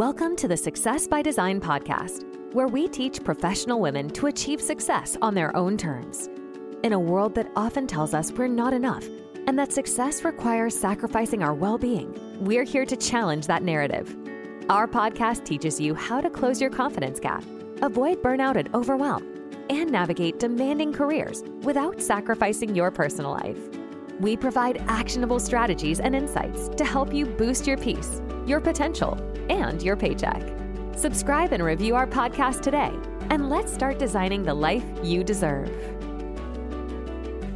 Welcome to the Success by Design podcast, where we teach professional women to achieve success on their own terms. In a world that often tells us we're not enough and that success requires sacrificing our well being, we're here to challenge that narrative. Our podcast teaches you how to close your confidence gap, avoid burnout and overwhelm, and navigate demanding careers without sacrificing your personal life. We provide actionable strategies and insights to help you boost your peace, your potential, and your paycheck. Subscribe and review our podcast today, and let's start designing the life you deserve.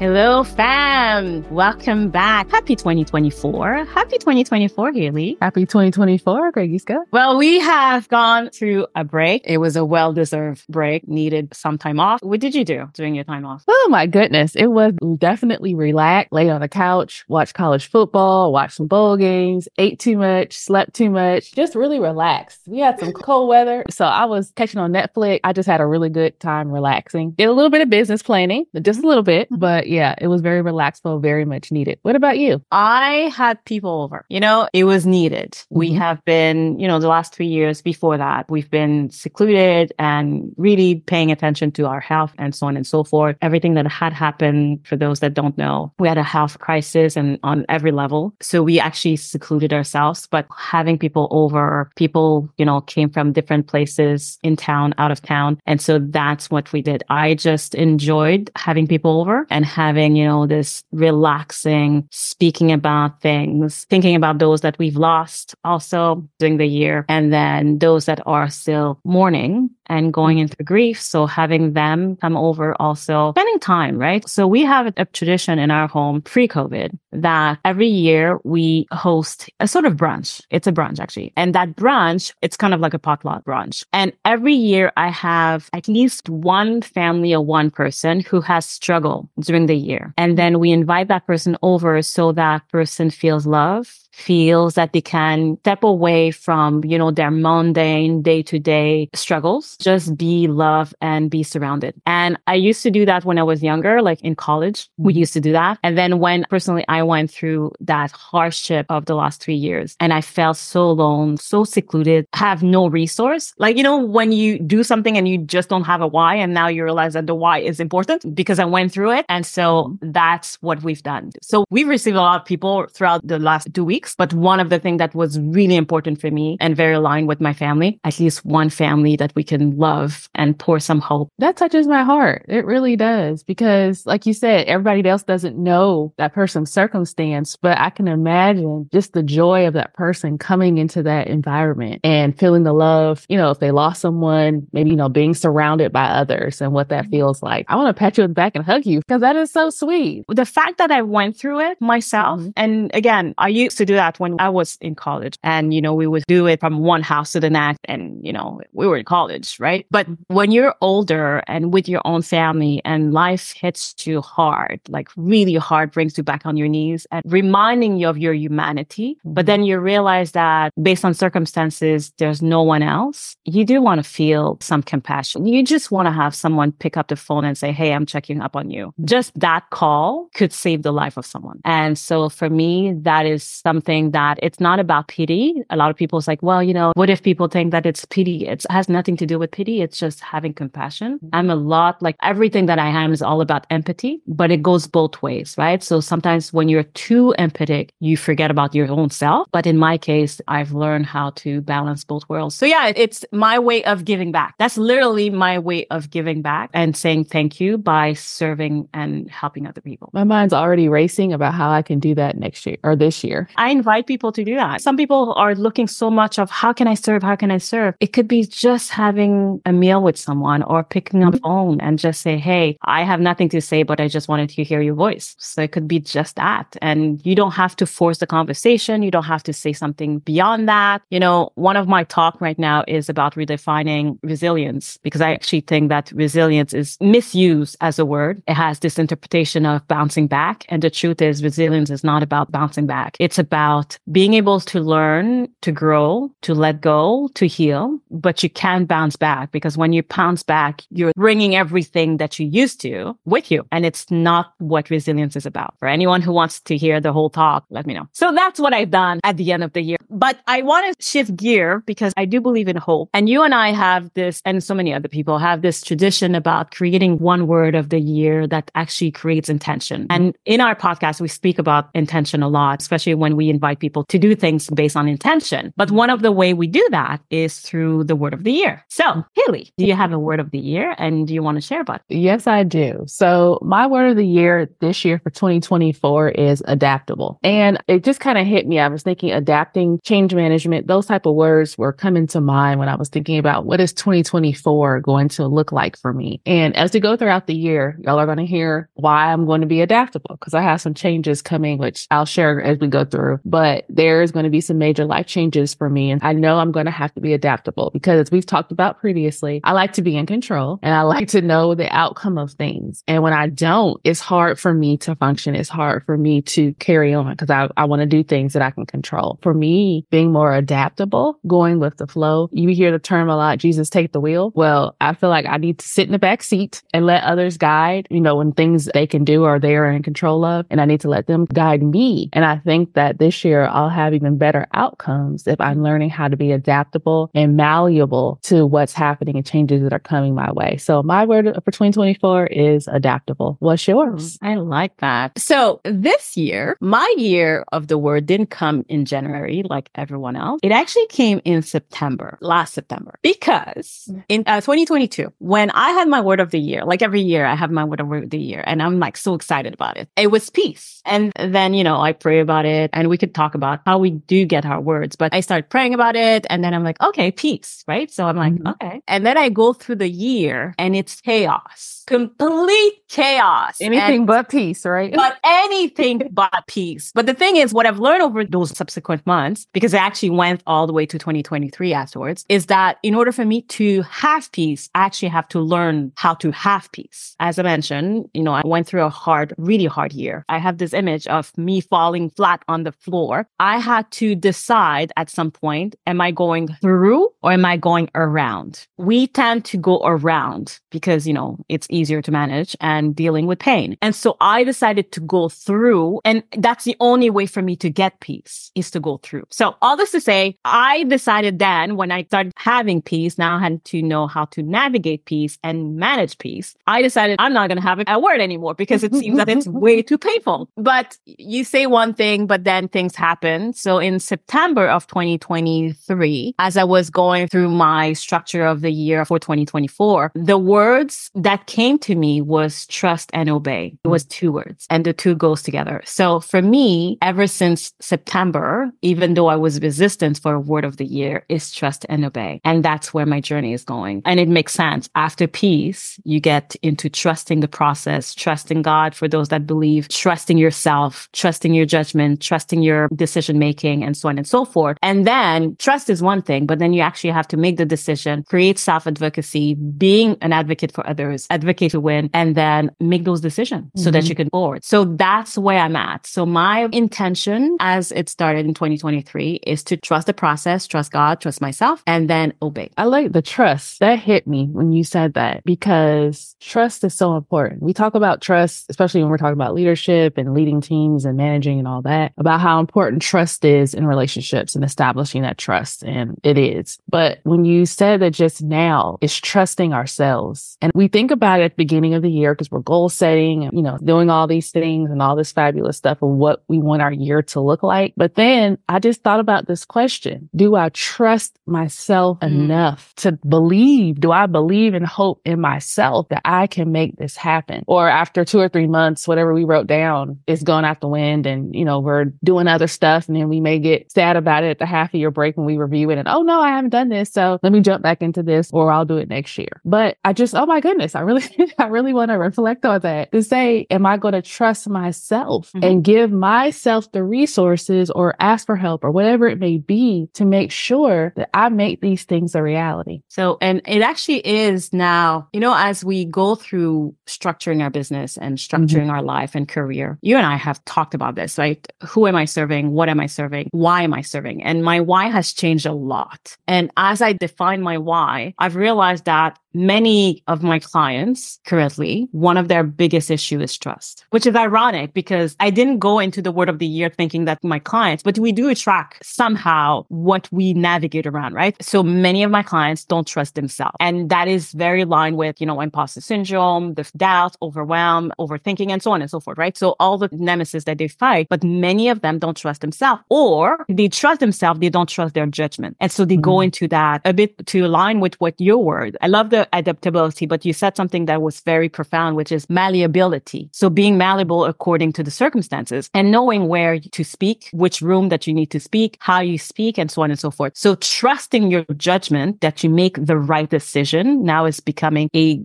Hello, fam. Welcome back. Happy 2024. Happy 2024, Hayley. Happy 2024, Greguyschka. Well, we have gone through a break. It was a well deserved break, needed some time off. What did you do during your time off? Oh, my goodness. It was definitely relaxed, laid on the couch, watched college football, watched some bowl games, ate too much, slept too much, just really relaxed. We had some cold weather. So I was catching on Netflix. I just had a really good time relaxing. Did a little bit of business planning, just a little bit, mm-hmm. but yeah, it was very relaxful, very much needed. What about you? I had people over. You know, it was needed. Mm-hmm. We have been, you know, the last three years before that, we've been secluded and really paying attention to our health and so on and so forth. Everything that had happened, for those that don't know, we had a health crisis and on every level. So we actually secluded ourselves, but having people over, people, you know, came from different places in town, out of town. And so that's what we did. I just enjoyed having people over and having, you know, this relaxing, speaking about things, thinking about those that we've lost also during the year, and then those that are still mourning and going into grief. So having them come over also spending time, right? So we have a tradition in our home pre COVID that every year we host a sort of brunch. It's a brunch actually. And that brunch, it's kind of like a potluck brunch. And every year I have at least one family or one person who has struggled during the year. And then we invite that person over so that person feels love feels that they can step away from, you know, their mundane day to day struggles, just be loved and be surrounded. And I used to do that when I was younger, like in college, we mm-hmm. used to do that. And then when personally I went through that hardship of the last three years and I felt so alone, so secluded, have no resource. Like, you know, when you do something and you just don't have a why and now you realize that the why is important because I went through it. And so that's what we've done. So we've received a lot of people throughout the last two weeks But one of the things that was really important for me and very aligned with my family, at least one family that we can love and pour some hope. That touches my heart. It really does. Because like you said, everybody else doesn't know that person's circumstance, but I can imagine just the joy of that person coming into that environment and feeling the love, you know, if they lost someone, maybe, you know, being surrounded by others and what that feels like. I want to pat you on the back and hug you because that is so sweet. The fact that I went through it myself, mm-hmm. and again, I used to do that when I was in college. And, you know, we would do it from one house to the next. And, you know, we were in college, right? But when you're older and with your own family and life hits you hard, like really hard, brings you back on your knees and reminding you of your humanity. But mm-hmm. then you realize that based on circumstances, there's no one else. You do want to feel some compassion. You just want to have someone pick up the phone and say, Hey, I'm checking up on you. Just that call could save the life of someone. And so for me, that is something something that it's not about pity. A lot of people is like, well, you know, what if people think that it's pity? It has nothing to do with pity. It's just having compassion. Mm-hmm. I'm a lot like everything that I am is all about empathy, but it goes both ways, right? So sometimes when you're too empathic, you forget about your own self. But in my case, I've learned how to balance both worlds. So yeah, it's my way of giving back. That's literally my way of giving back and saying thank you by serving and helping other people. My mind's already racing about how I can do that next year or this year. I invite people to do that. Some people are looking so much of how can I serve? How can I serve? It could be just having a meal with someone or picking up mm-hmm. phone and just say, Hey, I have nothing to say, but I just wanted to hear your voice. So it could be just that. And you don't have to force the conversation. You don't have to say something beyond that. You know, one of my talk right now is about redefining resilience because I actually think that resilience is misused as a word. It has this interpretation of bouncing back. And the truth is resilience is not about bouncing back. It's about about being able to learn, to grow, to let go, to heal, but you can bounce back because when you bounce back, you're bringing everything that you used to with you. And it's not what resilience is about. For anyone who wants to hear the whole talk, let me know. So that's what I've done at the end of the year. But I want to shift gear because I do believe in hope. And you and I have this, and so many other people have this tradition about creating one word of the year that actually creates intention. And in our podcast, we speak about intention a lot, especially when we invite people to do things based on intention. But one of the way we do that is through the word of the year. So, Hayley, do you have a word of the year and do you want to share about it? Yes, I do. So my word of the year this year for 2024 is adaptable. And it just kind of hit me. I was thinking adapting, change management, those type of words were coming to mind when I was thinking about what is 2024 going to look like for me. And as we go throughout the year, y'all are going to hear why I'm going to be adaptable because I have some changes coming, which I'll share as we go through. But there's going to be some major life changes for me. And I know I'm going to have to be adaptable because as we've talked about previously, I like to be in control and I like to know the outcome of things. And when I don't, it's hard for me to function. It's hard for me to carry on because I, I want to do things that I can control. For me, being more adaptable, going with the flow, you hear the term a lot, Jesus take the wheel. Well, I feel like I need to sit in the back seat and let others guide, you know, when things they can do or they are in control of, and I need to let them guide me. And I think that this year I'll have even better outcomes if I'm learning how to be adaptable and malleable to what's happening and changes that are coming my way. So my word for 2024 is adaptable. What's yours? I like that. So this year, my year of the word didn't come in January like everyone else. It actually came in September, last September, because in uh, 2022, when I had my word of the year, like every year I have my word of the year and I'm like so excited about it. It was peace. And then, you know, I pray about it and we could talk about how we do get our words, but I start praying about it and then I'm like, okay, peace, right? So I'm like, Mhm. okay. And then I go through the year and it's chaos, complete chaos. And- Anything but peace, right? but anything but peace. But the thing is, what I've learned over those subsequent months, because I actually went all the way to 2023 afterwards, is that in order for me to have peace, I actually have to learn how to have peace. As I mentioned, you know, I went through a hard, really hard year. I have this image of me falling flat on the floor. I had to decide at some point, am I going through or am I going around? We tend to go around because, you know, it's easier to manage and dealing with pain. And so I decided to go through and that's the only way for me to get peace is to go through. So all this to say, I decided then when I started having peace, now I had to know how to navigate peace and manage peace. I decided I'm not going to have it a word anymore because it seems that it's way too painful. But you say one thing, but then things happen. So in September of 2023, as I was going through my structure of the year for 2024, the words that came to me was trust and obey. It was two words and the two goes together. So for me, ever since September, even though I was resistant for a word of the year, is trust and obey. And that's where my journey is going. And it makes sense. After peace, you get into trusting the process, trusting God for those that believe, trusting yourself, trusting your judgment, trusting your decision making, and so on and so forth. And then trust is one thing, but then you actually have to make the decision, create self advocacy, being an advocate for others, advocate to win, and then make those decisions so that Mhm. you can forward. So that's where I'm at. So my intention as it started in 2023 is to trust the process, trust God, trust myself, and then obey. I like the trust. That hit me when you said that because trust is so important. We talk about trust, especially when we're talking about leadership and leading teams and managing and all that, about how important trust is in relationships and establishing that trust. And it is. But when you said that just now, it's trusting ourselves. And we think about it at the beginning of the year because we're goal setting and, you know, doing all these things and all this fabulous stuff of what we want our year to look like. But then I just thought about this question. Do I trust myself Mm. enough to believe? Do I believe and hope in myself that I can make this happen? Or after two or three months, whatever we wrote down is going out the wind and, you know, we're doing other stuff and then we may get sad about it at the half year break when we review it and, oh no, I haven't done this. So let me jump back into this or I'll do it next year. But I just, oh my goodness, I really, I really want to reflect on that to say, am I going to trust myself Mhm. and give myself the resources or ask for help or whatever it may be to make sure that I make these things a reality? So, and it actually is now, you know, as we go through structuring our business and structuring our life and career, you and I have talked about this, right? Who am I I serving? What am I serving? Why am I serving? And my why has changed a lot. And as I define my why, I've realized that many of my clients currently, one of their biggest issue is trust, which is ironic because I didn't go into the word of the year thinking that my clients, but we do track somehow what we navigate around, right? So many of my clients don't trust themselves. And that is very aligned with, you know, imposter syndrome, the doubt, overwhelm, overthinking, and so on and so forth, right? So all the nemesis that they fight, but many of them don't trust themselves or they trust themselves. They don't trust their judgment. And so they mm-hmm. go into that a bit to align with what your word. I love the adaptability, but you said something that was very profound, which is malleability. So being malleable according to the circumstances and knowing where to speak, which room that you need to speak, how you speak, and so on and so forth. So trusting your judgment that you make the right decision now is becoming a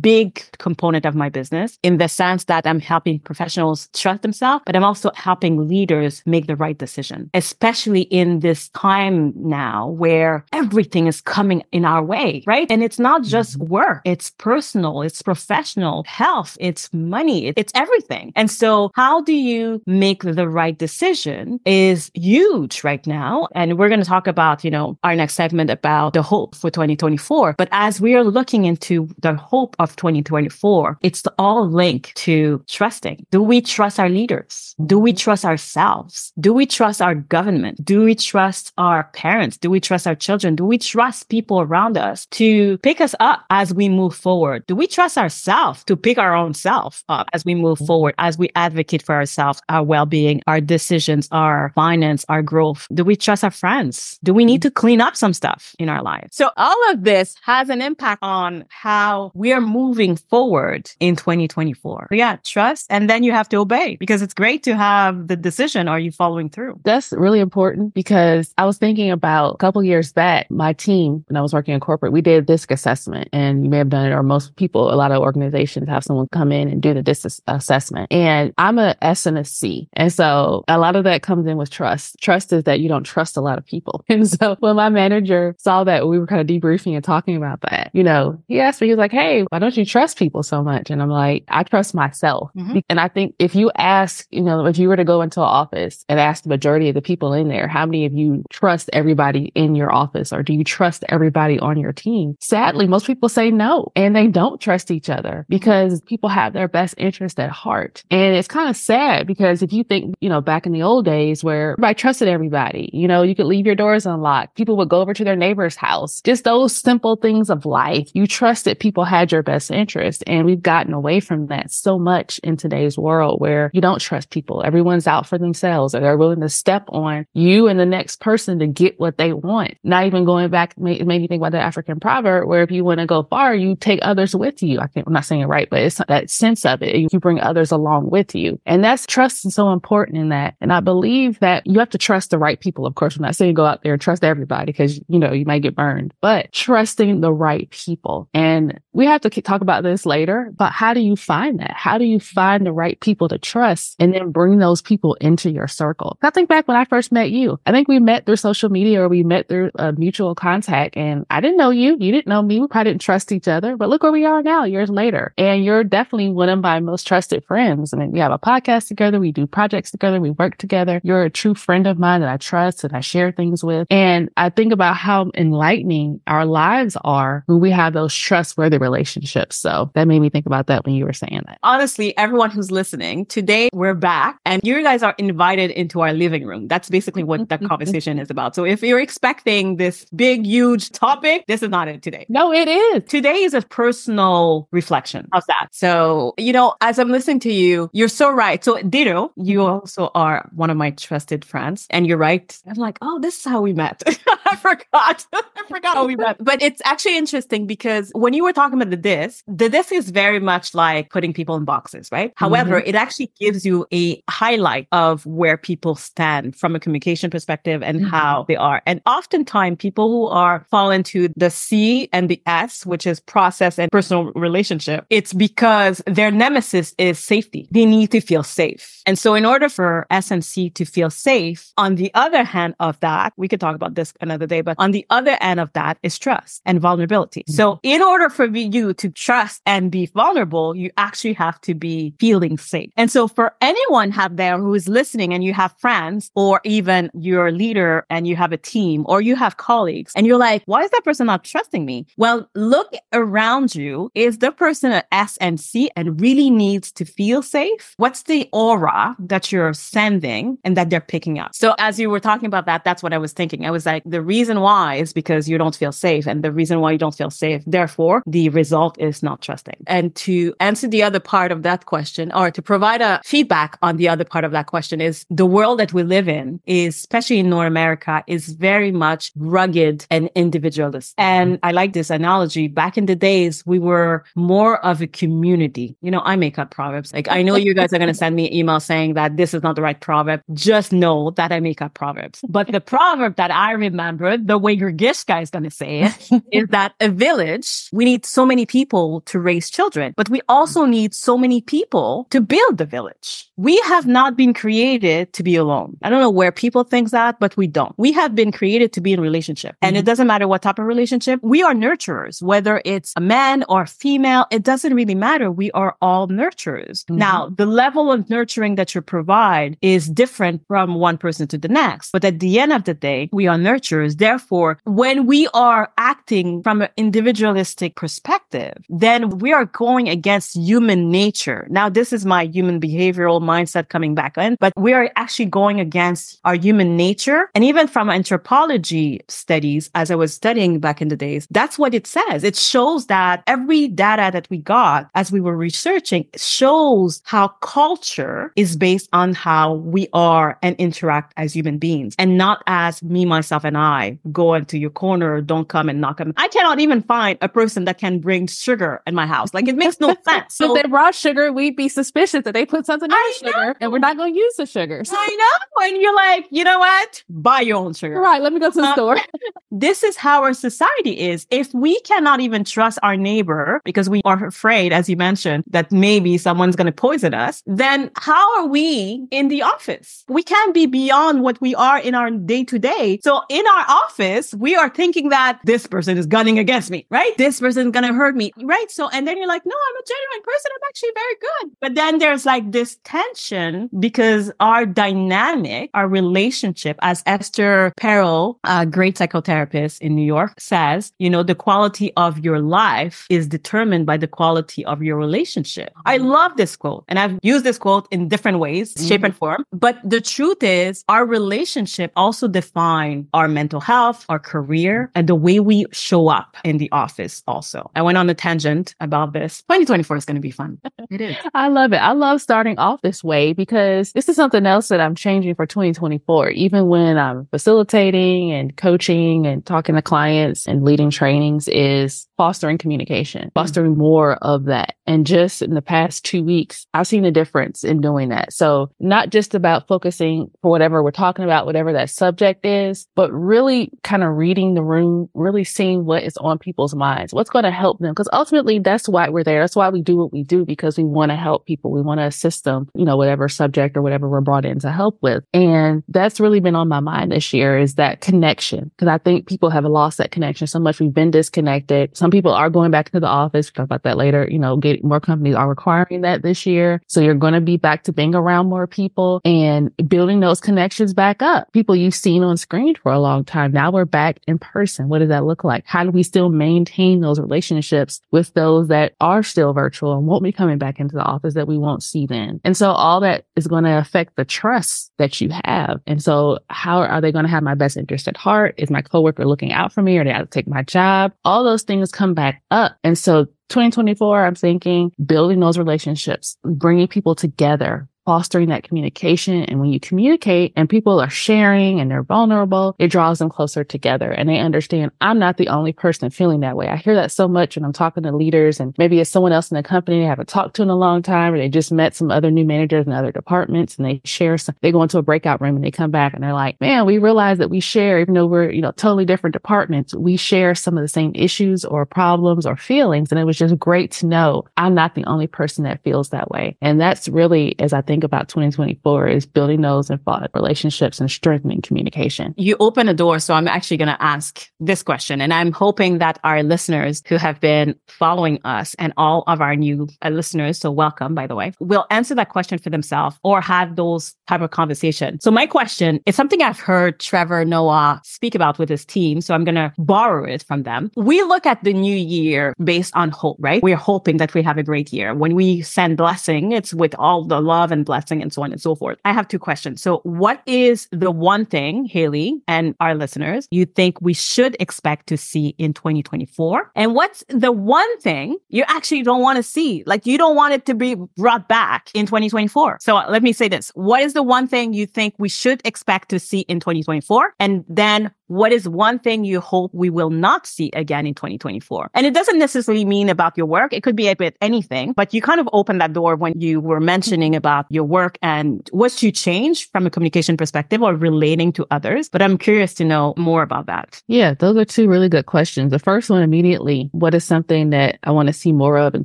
big component of my business in the sense that I'm helping professionals trust themselves, but I'm also helping leaders make the right decision, especially in this time now where everything is coming in our way, right? And it's not just mm-hmm. work. It's personal. It's professional health. It's money. It's everything. And so how do you make the right decision is huge right now. And we're going to talk about, you know, our next segment about the hope for 2024. But as we are looking into the hope of 2024, it's all linked to trusting. Do we trust our leaders? Do we trust ourselves? Do we trust our government? Do we trust our parents? Do we trust our children? Do we trust people around us to pick us up as we move forward? Do we trust ourselves to pick our own self up as we move mm-hmm. forward, as we advocate for ourselves, our well-being, our decisions, our finance, our growth? Do we trust our friends? Do we need mm-hmm. to clean up some stuff in our lives? So all of this has an impact on how we are moving forward in 2024. So yeah, trust. And then you have to obey because it's great to have the decision. Are you following through? That's really important because I was thinking about a couple years back, my team, when I was working in corporate, we did a DISC assessment and you may have done it or most people, a lot of organizations have someone come in and do the DISC assessment. And I'm a S and a C. And so a lot of that comes in with trust. Trust is that you don't trust a lot of people. And so when my manager saw that we were kind of debriefing and talking about that, you know, he asked me, he was like, Hey, why don't you trust people so much? And I'm like, I trust myself. Mm-hmm. And I think if you ask, you know, if you were to go into an office and ask the majority of the people in there, how many of you trust everybody in your office or do you trust everybody on your team? Sadly, most people say no and they don't trust each other because people have their best interest at heart. And it's kind of sad because if you think, you know, back in the old days where everybody trusted everybody, you know, you could leave your doors unlocked. People would go over to their neighbor's house. Just those simple things of life. You trusted people had your best interest. And we've gotten away from that so much in today's world where you don't trust people. Everyone's out for themselves or they're willing to step on you and the next person to get what they want. Not even going back, made, made me think about the African proverb where if you want to go far, you take others with you. I'm not saying it right, but it's that sense of it. You bring others along with you. And that's trust is so important in that. And I believe that you have to trust the right people. Of course, I'm not saying go out there and trust everybody because, you know, you might get burned, but trusting the right people. And we have to talk about this later, but how do you find that? How do you find the right people to trust and then bring those people into your circle? I think back when I first met you, I think we met through social media or we met through a mutual contact and I didn't know you. You didn't know me. We probably didn't trust each other, but look where we are now years later. And you're definitely one of my most trusted friends. I mean, we have a podcast together. We do projects together. We work together. You're a true friend of mine that I trust and I share things with. And I think about how enlightening our lives are when we have those trustworthy relationships. So that made me think about that when you were saying that. Honestly, everyone who's listening, today we're back and you guys are invited into our living room. That's basically what that mm-hmm. conversation is about. So if you're expecting this big, huge topic, this is not it today. No, it is. Today is a personal reflection of that. So, you know, as I'm listening to you, you're so right. So, Ditto, you also are one of my trusted friends. And you're right. I'm like, oh, this is how we met. I forgot. I forgot how we met. But it's actually interesting because when you were talking about the disc, the disc is very much like putting people in boxes, right? Mm-hmm. However, it actually gives you a highlight of where people stand from a communication perspective and mm-hmm. how they are. And oftentimes people who are fall into the C and the S which is process and personal relationship, it's because their nemesis is safety. They need to feel safe. And so in order for S and C to feel safe, on the other hand of that, we could talk about this another day, but on the other end of that is trust and vulnerability. Mm-hmm. So in order for you to trust and be vulnerable, you actually have to be feeling safe. And so for anyone out there who is listening and you have friends or even your leader and you have a team or you have colleagues and you're like, why is that person not trusting me? Well, look around you. Is the person an SNC and really needs to feel safe? What's the aura that you're sending and that they're picking up? So as you were talking about that, that's what I was thinking. I was like, the reason why is because you don't feel safe. And the reason why you don't feel safe, therefore, the result is not trusting. And to answer the other part of that question or to provide a feedback on the other part of that question is the world that we live in is, especially in North America, is very much rugged and individualist. And I like this analogy. Back in the days, we were more of a community. You know, I make up proverbs. Like I know you guys are going to send me email saying that this is not the right proverb. Just know that I make up proverbs. But the proverb that I remember, the way your Gish guy is going to say it, is that a village, we need so many people to raise children, but we also need so many people to build the village. We have not been created to be alone. I don't know where people think that, but we don't. We have been created to be in relationship. And mm-hmm. it doesn't matter what type of relationship. We are nurturers, whether it's a man or female. It doesn't really matter. We are all nurturers. Mm-hmm. Now, the level of nurturing that you provide is different from one person to the next. But at the end of the day, we are nurturers. Therefore, when we are acting from an individualistic perspective, then we are going against human nature. Now, this is my human behavioral mindset coming back in, but we are actually going against our human nature. And even from anthropology studies, as I was studying back in the days, that's what it says. It shows that every data that we got as we were researching shows how culture is based on how we are and interact as human beings and not as me, myself, and I go into your corner, don't come and knock on. I cannot even find a person that can bring sugar in my house. Like it makes no sense. So, if they brought sugar, we'd be suspicious that they put something in the sugar and we're not going to use the sugar. So. I know. And you're like, you know what? Buy your own sugar. Right. Let me go to the uh, store. this is how our society is. If we cannot even trust our neighbor because we are afraid, as you mentioned, that maybe someone's going to poison us, then how are we in the office? We can't be beyond what we are in our day to day. So in our office, we are thinking that this person is gunning against me, right? This person is going to hurt me, right? So, and then you're like, no, I'm a genuine person. I'm actually very good. But then there's like this tension because our dynamic, our relationship, as Esther Perel, a great psychotherapist in New York, says, you know, the quality of your life is determined by the quality of your relationship. I love this quote and I've used this quote in different ways, mm-hmm. shape and form. But the truth is our relationship also define our mental health, our career, and the way we show up in the office also. I went on a tangent about this. 2024 is going to be fun. It is. I love it. I love starting off this way because this is something else that I'm changing for 2024. Even when I'm facilitating and coaching and talking to clients and leading trainings is fostering communication, mm-hmm. fostering mm-hmm. more of that. And just in the past two weeks, I've seen a difference in doing that. So not just about focusing for whatever we're talking about, whatever that subject is, but really kind of reading the room, really seeing what is on people's minds, what's going to help them. Cause ultimately that's why we're there. That's why we do what we do because we want to help people. We want to assist them, you know, whatever subject or whatever we're brought in to help with. And that's really been on my mind this year is that connection. Cause I think people have lost that connection so much. We've been disconnected. Some people are going back to the office. We'll talk about that later. You know, more companies are requiring that this year. So you're going to be back to being around more people and building those connections back up. People you've seen on screen for a long time. Now we're back in person. What does that look like? How do we still maintain those relationships with those that are still virtual and won't be coming back into the office that we won't see then? And so all that is going to affect the trust that you have. And so how are they going to have my best interest at heart? Is my coworker looking out for me or do I take my job? All those things come back up. And so 2024, I'm thinking building those relationships, bringing people together fostering that communication. And when you communicate and people are sharing and they're vulnerable, it draws them closer together and they understand I'm not the only person feeling that way. I hear that so much when I'm talking to leaders and maybe it's someone else in the company they haven't talked to in a long time or they just met some other new managers in other departments and they share some, they go into a breakout room and they come back and they're like, man, we realize that we share, even though we're, you know, totally different departments, we share some of the same issues or problems or feelings. And it was just great to know I'm not the only person that feels that way. And that's really, as I think about 2024, is building those and relationships and strengthening communication. You open a door. So I'm actually going to ask this question. And I'm hoping that our listeners who have been following us and all of our new uh, listeners, so welcome, by the way, will answer that question for themselves or have those type of conversation. So my question is something I've heard Trevor Noah speak about with his team. So I'm going to borrow it from them. We look at the new year based on hope, right? We're hoping that we have a great year. When we send blessing, it's with all the love and blessing and so on and so forth. I have two questions. So what is the one thing, Hayley and our listeners, you think we should expect to see in 2024? And what's the one thing you actually don't want to see? Like you don't want it to be brought back in 2024. So let me say this. What is the one thing you think we should expect to see in 2024? And then what is one thing you hope we will not see again in 2024? And it doesn't necessarily mean about your work. It could be about anything, but you kind of opened that door when you were mentioning about your work and what you change from a communication perspective or relating to others. But I'm curious to know more about that. Yeah, those are two really good questions. The first one immediately, what is something that I want to see more of in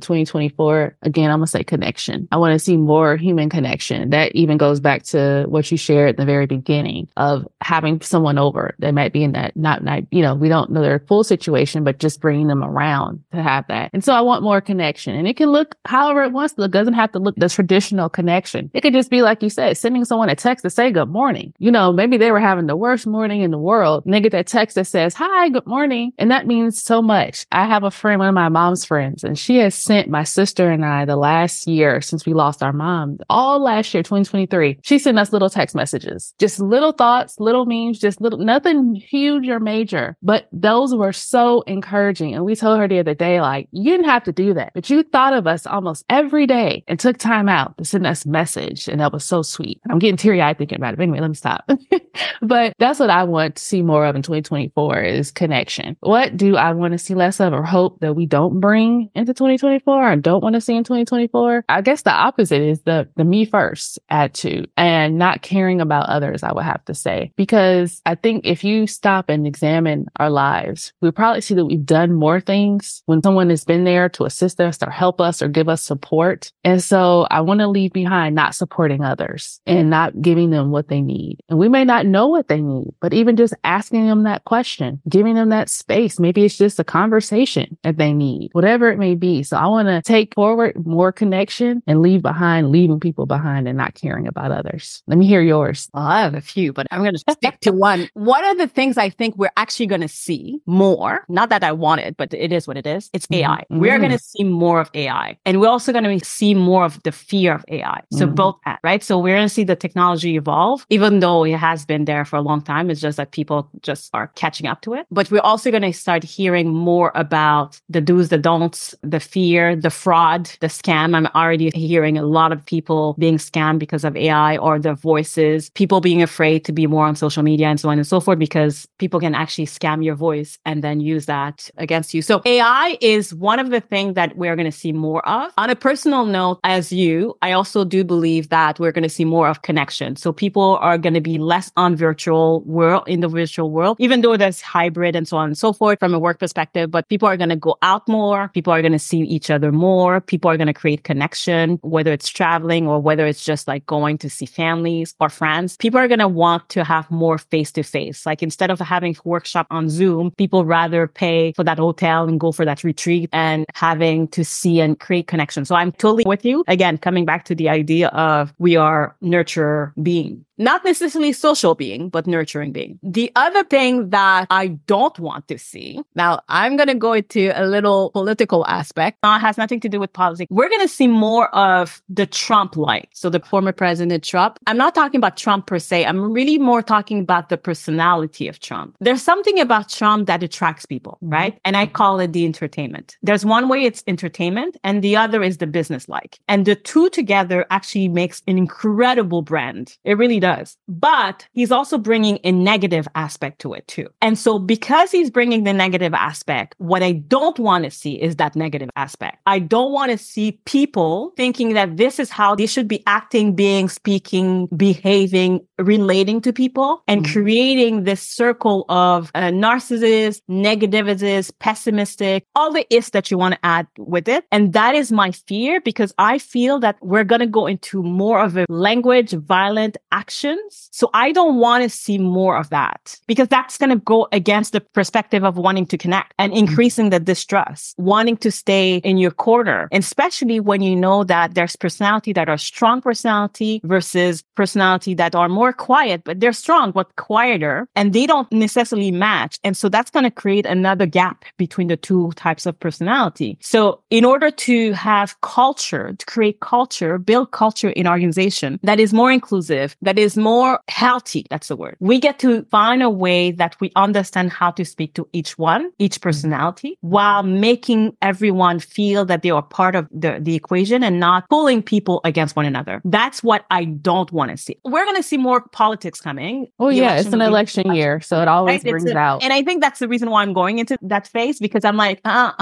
2024? Again, I'm going to say connection. I want to see more human connection. That even goes back to what you shared at the very beginning of having someone over that might being that not, not, you know, we don't know their full situation, but just bringing them around to have that. And so I want more connection and it can look however it wants to look. It doesn't have to look the traditional connection. It could just be like you said, sending someone a text to say good morning. You know, maybe they were having the worst morning in the world and they get that text that says, hi, good morning. And that means so much. I have a friend, one of my mom's friends, and she has sent my sister and I the last year since we lost our mom, all last year, 2023. She sent us little text messages, just little thoughts, little memes, just little, nothing huge or major, but those were so encouraging. And we told her the other day, like, you didn't have to do that, but you thought of us almost every day and took time out to send us message. And that was so sweet. I'm getting teary eyed thinking about it. But anyway, let me stop. but that's what I want to see more of in 2024 is connection. What do I want to see less of or hope that we don't bring into 2024 and don't want to see in 2024? I guess the opposite is the, the me first attitude and not caring about others, I would have to say, because I think if you stop and examine our lives, we probably see that we've done more things when someone has been there to assist us or help us or give us support. And so I want to leave behind not supporting others and not giving them what they need. And we may not know what they need, but even just asking them that question, giving them that space, maybe it's just a conversation that they need, whatever it may be. So I want to take forward more connection and leave behind, leaving people behind and not caring about others. Let me hear yours. Well, I have a few, but I'm going to stick to one. One of the things things I think we're actually going to see more. Not that I want it, but it is what it is. It's mm-hmm. AI. We're going to see more of AI. And we're also going to see more of the fear of AI. So mm-hmm. both, right? So we're going to see the technology evolve, even though it has been there for a long time. It's just that people just are catching up to it. But we're also going to start hearing more about the do's, the don'ts, the fear, the fraud, the scam. I'm already hearing a lot of people being scammed because of AI or the voices, people being afraid to be more on social media and so on and so forth because because people can actually scam your voice and then use that against you. So AI is one of the things that we're going to see more of. On a personal note, as you, I also do believe that we're going to see more of connection. So people are going to be less on virtual world in the virtual world, even though there's hybrid and so on and so forth from a work perspective, but people are going to go out more. People are going to see each other more. People are going to create connection, whether it's traveling or whether it's just like going to see families or friends. People are going to want to have more face to face. Like instead instead of having workshop on Zoom, people rather pay for that hotel and go for that retreat and having to see and create connection. So I'm totally with you. Again, coming back to the idea of we are nurture being. Not necessarily social being, but nurturing being. The other thing that I don't want to see, now I'm going to go into a little political aspect. It has nothing to do with politics. We're going to see more of the Trump like. So the former president Trump. I'm not talking about Trump per se. I'm really more talking about the personality of Trump. There's something about Trump that attracts people, mm-hmm. right? And I call it the entertainment. There's one way it's entertainment and the other is the business like. And the two together actually makes an incredible brand. It really does. But he's also bringing a negative aspect to it too. And so because he's bringing the negative aspect, what I don't want to see is that negative aspect. I don't want to see people thinking that this is how they should be acting, being, speaking, behaving, relating to people and mm-hmm. creating this circle of uh, narcissists, negativists, pessimistic, all the is that you want to add with it. And that is my fear because I feel that we're going to go into more of a language, violent actions. So I don't want to see more of that because that's going to go against the perspective of wanting to connect and mm-hmm. increasing the distrust, wanting to stay in your corner, especially when you know that there's personality that are strong personality versus personality that are more quiet, but they're strong, but quieter and they don't necessarily match. And so that's going to create another gap between the two types of personality. So in order to have culture, to create culture, build culture in organization that is more inclusive, that is more healthy. That's the word. We get to find a way that we understand how to speak to each one, each personality while making everyone feel that they are part of the, the equation and not pulling people against one another. That's what I don't want to see. We're going to see more politics coming. Oh yeah. It's an election year. So it always right? brings a, out. And I think that's the reason why I'm going into that phase because I'm like, uh,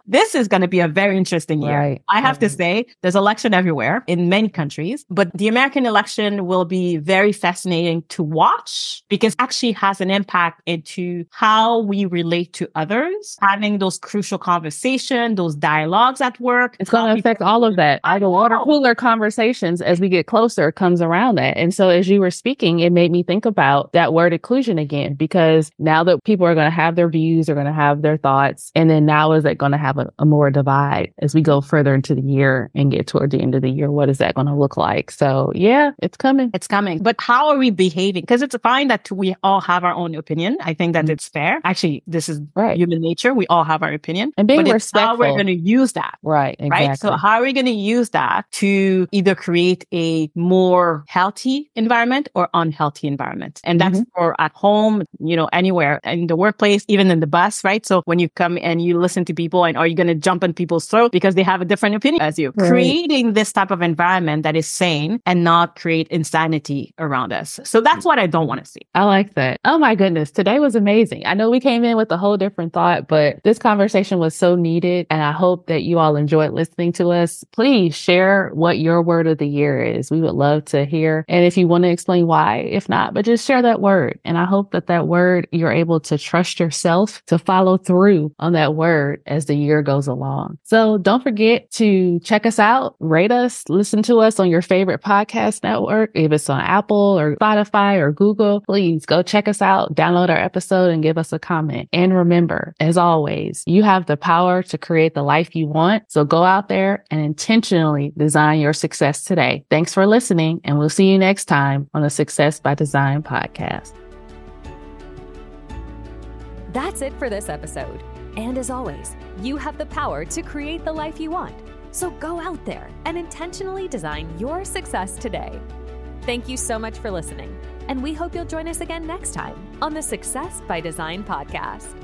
this is going to be a very interesting year. Right. I have right. to say there's election everywhere in many countries, but the American election will be very fascinating to watch because actually has an impact into how we relate to others, having those crucial conversations, those dialogues at work. It's going to affect all of that. All the water cooler conversations as we get closer comes around that. And so as you were speaking, it made me think about that word inclusion again, because now that people are going to have their views, are going to have their thoughts. And then now is it going to have a, a more divide as we go further into the year and get toward the end of the year? What is that going to look like? So yeah, it's coming. It's coming. But how are we behaving? Because it's fine that we all have our own opinion. I think that mm-hmm. it's fair. Actually, this is right. human nature. We all have our opinion. And being but respectful. how we're going to use that. Right. Exactly. Right. So how are we going to use that to either create a more healthy environment or unhealthy environment? And that's mm-hmm. for at home, you know, anywhere in the workplace, even in the bus, right? So when you come and you listen to people and are you going to jump on people's throat because they have a different opinion as you? Right. Creating this type of environment that is sane and not create insanity around us. So that's mm. what I don't want to see. I like that. Oh my goodness. Today was amazing. I know we came in with a whole different thought, but this conversation was so needed. And I hope that you all enjoyed listening to us. Please share what your word of the year is. We would love to hear. And if you want to explain why, if not, but just share that word. And I hope that that word, you're able to trust yourself to follow through on that word as the year goes along. So don't forget to check us out, rate us, listen to us on your favorite podcast network. If it's on Apple or Spotify or Google, please go check us out, download our episode and give us a comment. And remember, as always, you have the power to create the life you want. So go out there and intentionally design your success today. Thanks for listening and we'll see you next time on the Success by Design podcast. That's it for this episode. And as always, you have the power to create the life you want. So go out there and intentionally design your success today. Thank you so much for listening, and we hope you'll join us again next time on the Success by Design podcast.